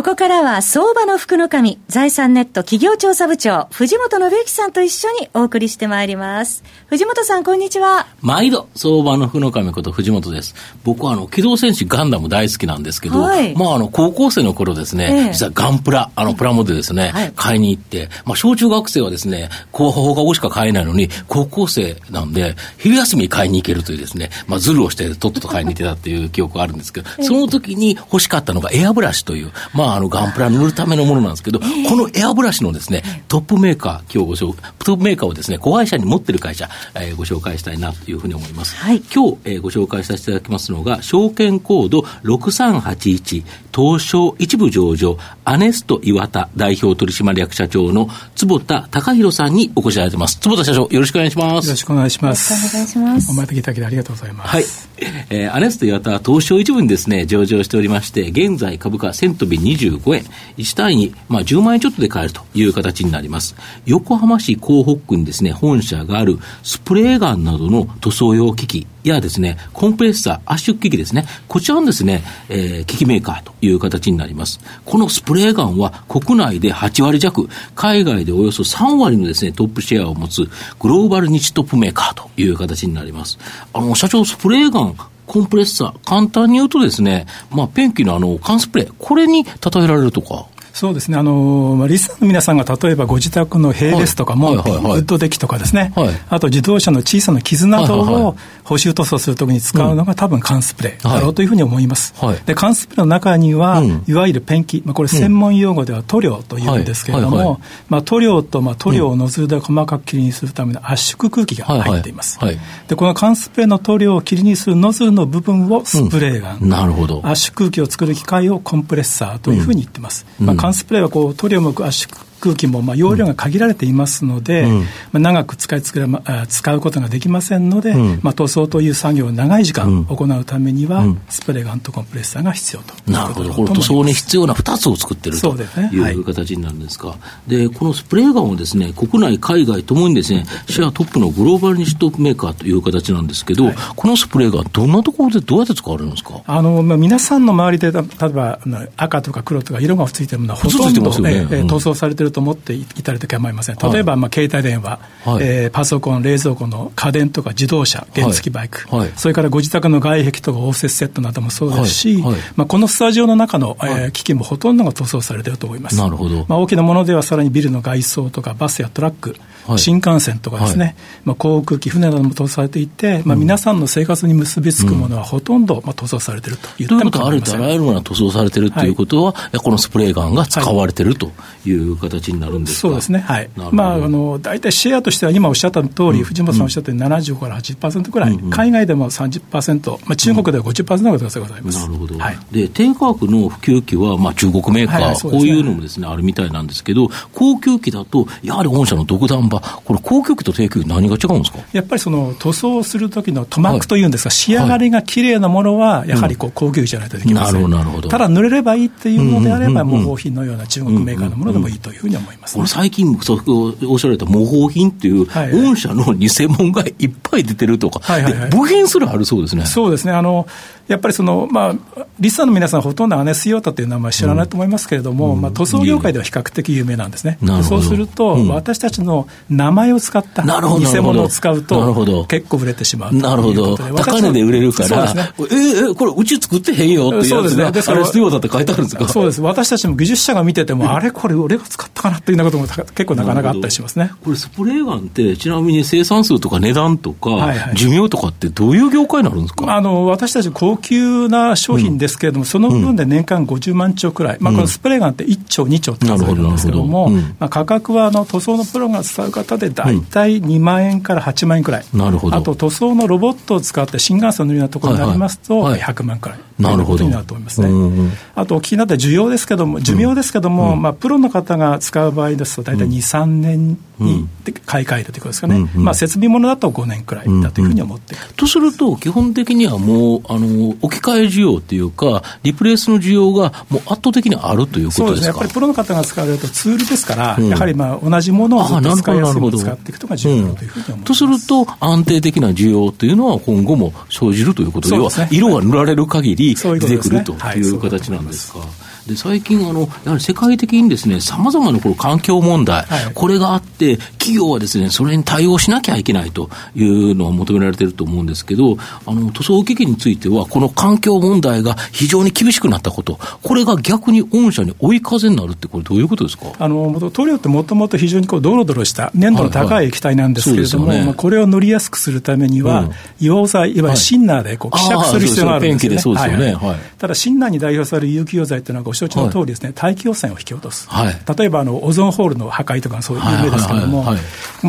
ここからは相場の福の神、財産ネット企業調査部長、藤本信之さんと一緒にお送りしてまいります。藤本さん、こんにちは。毎度、相場の福の神こと藤本です。僕はあの、機動戦士ガンダム大好きなんですけど、はい、まああの、高校生の頃ですね、ええ、実はガンプラ、あの、プラモデルですね、はい、買いに行って、まあ小中学生はですね、高放課後しか買えないのに、高校生なんで、昼休みに買いに行けるというですね、まあズルをしてとっとと買いに行ってたっていう記憶があるんですけど、その時に欲しかったのがエアブラシという、まあ、あの、ガンプラに塗るためのものなんですけど、このエアブラシのですね、トップメーカー、今日ご紹介、トップメーカーをですね、子会社に持ってる会社、えー、ご紹介したいなというふうに思います。はい、今日、えー、ご紹介させていただきますのが、証券コード6381、東証一部上場、アネスト岩田代表取締役社長の坪田隆弘さんにお越しいただいてます。坪田社長、よろしくお願いします。よろしくお願いします。お願いします。お招きいただきありがとうございます。はい。えー、アネスト岩田は東証一部にですね、上場しておりまして、現在株価1000飛び25円、1単位に、まあ、10万円ちょっとで買えるという形になります。横浜市港北区にですね、本社があるスプレーガンなどの塗装用機器やですね、コンプレッサー、圧縮機器ですね、こちらのですね、えー、機器メーカーという形になります。このスプレーガンは国内で8割弱、海外でおよそ3割のですね、トップシェアを持つグローバルニッチトップメーカーという形になります。あの、社長、スプレーガン、コンプレッサー、簡単に言うとですね、まあ、ペンキのあの、缶スプレー、これに例えられるとか。そうですね、あのまあ、リスナーの皆さんが例えばご自宅の塀ですとか、門、はい、ウッドデッキとかですね、はい、あと自動車の小さな傷などを補修塗装するときに使うのが、多分缶スプレーだろうというふうに思います。はい、で缶スプレーの中には、うん、いわゆるペンキ、まあ、これ専門用語では塗料というんですけれども、まあ、塗料と、まあ、塗料をノズルで細かく霧にするための圧縮空気が入っています。でこの缶スプレーの塗料を霧にするノズルの部分をスプレーガン、うん、なる。ほど圧縮空気を作る機械をコンプレッサーというふうに言ってます。まあ、ンスプレーはこうトリウムを圧縮空気もまあ容量が限られていますので、うん、まあ、長く使いつく使うことができませんので、うん、まあ、塗装という作業を長い時間行うためには、スプレーガンとコンプレッサーが必要となるほど、この塗装に必要な2つを作ってるという形になるんですか、でこのスプレーガンをですね国内、海外ともにですね。シェアトップのグローバルニットメーカーという形なんですけど、はい、このスプレーガン、どんなところでどうやって使われるんですか？あの、まあ、皆さんの周りで、例えば赤とか黒とか色がついてるものは、ほとんど、ね、ね、塗装されてると思っていたたりと構いません。例えば、まあ、携帯電話、はい、えー、パソコン、冷蔵庫の家電とか自動車、原付バイク、はい、それからご自宅の外壁とか応接セットなどもそうですし、はい、まあ、このスタジオの中の、えー、機器もほとんどが塗装されていると思います。なるほど。まあ、大きなものではさらにビルの外装とかバスやトラック、新幹線とかですね、まあ、航空機、船なども塗装されていて、まあ、皆さんの生活に結びつくものはほとんど、まあ、塗装されていると言ってもということは、あるとあらゆるものが塗装されているということは、このスプレーガンが使われているという形になるんですか、そうですね。はい。まあ、あの大体シェアとしては今おっしゃった通り、うん、藤本さんおっしゃったように70から80%くらい、うんうん、海外でも30%、まあ、中国では50%の方がございます、なるほど、はい、で低価格の普及機は、まあ、中国メーカー、はいね、こういうのもです、ね、あるみたいなんですけど、高級機だと、やはり御社の独断場、これ、高級機と低級機、何が違うんですか？やっぱりその塗装する時の塗膜というんですが、はい、仕上がりが綺麗なものは、やはりこう高級機じゃないとできません、うん、なるほど。ただ塗れればいいっていうのであれば、模倣品のような中国メーカーのものでもいいというふうに思います、ね、最近、そうおっしゃられた模倣品っていう、御社の偽物がいっぱい出てるとか、はいはいはい、部品すらあるそうですね。そうですね。あのやっぱりその、まあ、リスナーの皆さん、ほとんどアネスヨータという名前知らないと思いますけれども、うん、まあ、塗装業界では比較的有名なんですね。そうすると、うん、私たちの名前を使った偽物を使うと、結構売れてしまうなるほど。高値で売れるから、ね、えー、これ、うち作ってへんよっていうやつが、ね、アネスヨータって書いてあるんですか？そうです。私たちも技術者が見てても、あれ、これ、俺が使ったかなっていうようなことも結構なかなかあったりしますね。これ、スプレーガンって、ちなみに生産数とか値段とか、はいはい、寿命とかって、どういう業界になるんですか？あの私たち、高級な商品ですけれども、うん、その分で年間50万兆くらい、まあ、このスプレーガンって1兆、2兆って数えるんですけども、まあ、価格はあの塗装のプロが使う方で大体2万円から8万円くらい、なるほど。あと塗装のロボットを使って新幹線のようなところになりますと、100万くらい。なるほど。になると思いますね。あと、お聞きになった需要ですけども、寿命ですけども、まあ、プロの方が使う場合ですと、大体2、3年に買い替えるということですかね、まあ、設備ものだと5年くらいだというふうに思って。とすると、基本的にはもうあの置き換え需要というか、リプレースの需要がもう圧倒的にあるということですか？やっぱりプロの方が使われるとツールですから、やはりまあ同じものをずっと使いやすいものを使っていくとが重要だというふうに思います、とすると、安定的な需要というのは今後も生じるということで、要は色が塗られる限り出てくるという形なんですか？で最近あの、やはり世界的にですね、さまざまなこの環境問題、はい、これがあって、企業はですね、それに対応しなきゃいけないというのは求められていると思うんですけど、あの、塗装機器については、この環境問題が非常に厳しくなったこと、これが逆に御社に追い風になるって、これどういうことですか？あの、塗料ってもともと非常にこうドロドロした粘度の高い液体なんですけれども、はいはい。ね、これを塗りやすくするためには、うん、溶剤、いわゆるシンナーでこう希釈する必要があるんですよね。そうで。すよね。ただ、シンナーに代表される有機溶剤っていうのはご承知の通りですね、大気汚染を引き落とす、はい、例えばあのオゾンホールの破壊とかそういう有名ですけれども、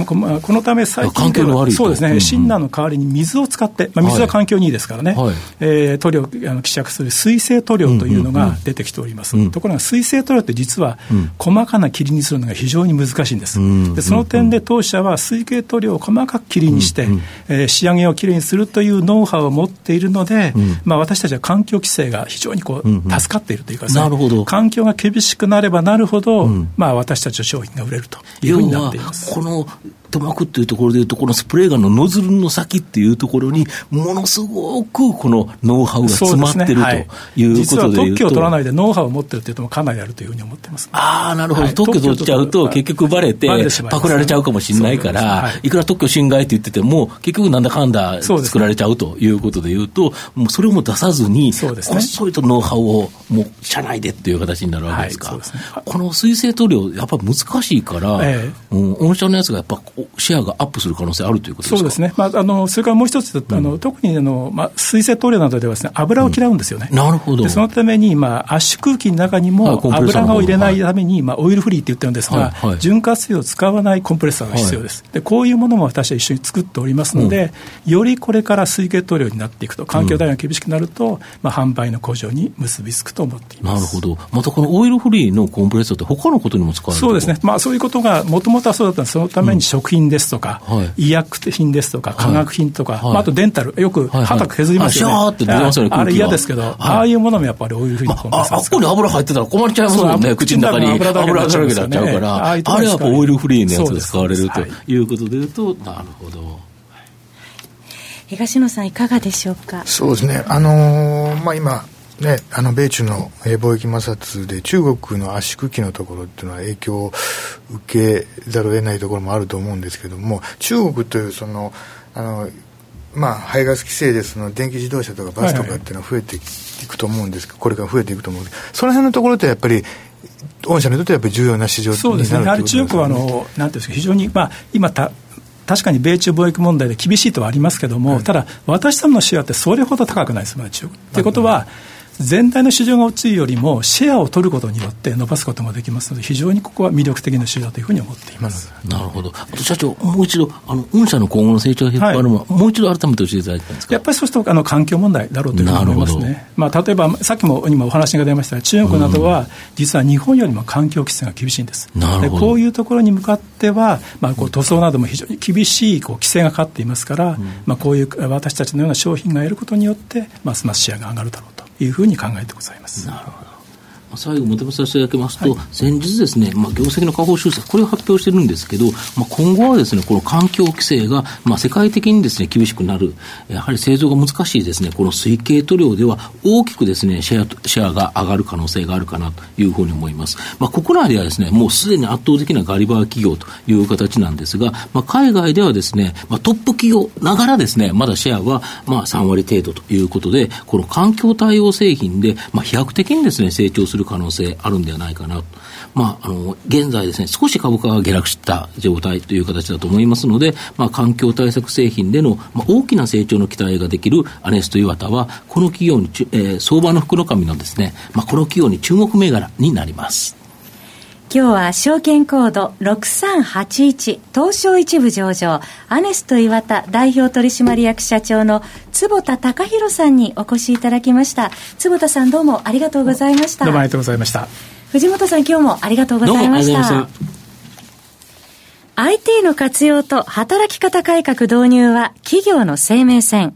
このため最近環のそうですね、シンナーの代わりに水を使って、まあ、水は環境にいいですからね、はい、えー、塗料あの希釈する水性塗料というのが出てきております、ところが水性塗料って実は細かな霧にするのが非常に難しいんです、うん、でその点で当社は水系塗料を細かく霧にして、うえー、仕上げをきれいにするというノウハウを持っているので、うん、まあ、私たちは環境規制が非常にこう助かっているというか、ね、なるほど。環境が厳しくなればなるほど、うん、まあ、私たちの商品が売れるというふうになっています。この塗膜っていうところでいうと、このスプレーガンのノズルの先っていうところに、ものすごくこのノウハウが詰まってる、ねはい、ということで実は特許を取らないでノウハウを持ってるっていうと、かなりあるというふうに思ってます、ああ、なるほど、はい、特許取っちゃうと、結局ばれて、パクられちゃうかもしれないから、はい、いくら特許侵害って言ってても、結局なんだかんだ作られちゃうということでいうと、もうそれも出さずに、こっそりとノウハウをもう社内でっていう形になるわけですか。はいすね、この水性塗料、やっぱ難しいから、ええ、うん、御社のやつがやっぱシェアがアップする可能性あるということそうですね、まあ、あのそれからもう一つ、うん、あの特にあの、まあ、水性塗料などではです、ね、油を嫌うんですよね。うん、なるほど。そのために、まあ、圧縮空気の中にも油を入れないために、まあ、オイルフリーって言ってるんですが、はいはい、潤滑油を使わないコンプレッサーが必要です、はい、で。こういうものも私は一緒に作っておりますので、うん、よりこれから水系塗料になっていくと、環境対応が厳しくなると、まあ、販売の向上に結びつくと思っています。なるほど、またこのオイルフリーのコンプレッサーって、他のことにも使われるそうですね、まあ、そういうことがもともとはそうだったんです、そのために食品ですとか、はい、医薬品ですとか、化学品とか、はい。まあ、あとデンタル、よく歯が削りますよね、はいはい、って出ますよねあれ嫌ですけど、ああいうものもやっぱりオイルフリーのああこに油入ってたら困っちゃいますもんね、口の中に。油だらけになっちゃうから、あれはやっぱオイルフリーのやつで使われるとい。うことでいうと、なるほど。東野さんいかがでしょうか？そうですね。あのー、まあ今ね、あの米中の貿易摩擦で中国の圧縮機のところっていうのは影響を受けざるを得ないところもあると思うんですけども中国というそのあのまあ、排ガス規制でその電気自動車とかバスとかっていうのは増えていくと思うんですけど、これから増えていくと思うんです。その辺のところってやっぱり御社にとってやっぱり重要な市場そうですね、やはり中国はあの、なんていうんですか、非常に、まあ、今た、確かに米中貿易問題で厳しいとはありますけれども、はい、ただ、私どものシェアってそれほど高くないです、まだ中国。ということは、全体の市場が落ちるよりもシェアを取ることによって伸ばすこともできますので非常にここは魅力的な市場というふうに思っています、なるほど。社長もう一度あの御社の今後の成長を引っ張るのは、はい、もう一度改めて教えていただいてですか？やっぱりそうするとあの環境問題だろうというふうに思いますね、まあ、例えばさっきも今お話が出ましたが中国などは実は日本よりも環境規制が厳しいんです、でこういうところに向かっては、まあ、こう塗装なども非常に厳しいこう規制がかかっていますから、うん、まあ、こういう私たちのような商品が得ることによってますますシェアが上がるだろうというふうに考えてございます。なるほど最後、まとめさせていただきますと、はい、先日ですね、まあ、業績の下方修正、これを発表してるんですけど、まあ、今後はですね、この環境規制が、まあ、世界的にですね、厳しくなる、やはり製造が難しいですね、この水系塗料では大きくですね、シェア、シェアが上がる可能性があるかなというふうに思います。まあ、国内ではですね、もうすでに圧倒的なガリバー企業という形なんですが、まあ、海外ではですね、まあ、トップ企業ながらですね、まだシェアは、まあ、3割程度ということで、この環境対応製品で、まあ、飛躍的にですね、成長する可能性あるんではないかなまあ、あの、現在ですね、少し株価が下落した状態という形だと思いますので、まあ、環境対策製品での、まあ、大きな成長の期待ができるアネスト岩田は、この企業に、えー、相場の福の神のですね、まあ、この企業に注目銘柄になります。今日は証券コード6381東証一部上場アネスト岩田代表取締役社長の坪田隆弘さんにお越しいただきました坪田さんどうもありがとうございましたどうもありがとうございました藤本さん今日もありがとうございました。IT の活用と働き方改革導入は企業の生命線。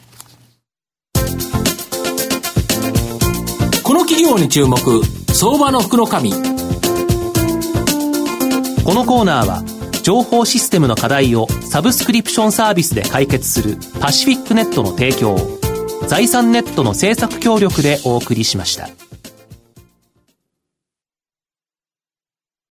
企業に注目相場の福のこのコーナーは情報システムの課題をサブスクリプションサービスで解決するパシフィックネットの提供を財産ネットの政策協力でお送りしました。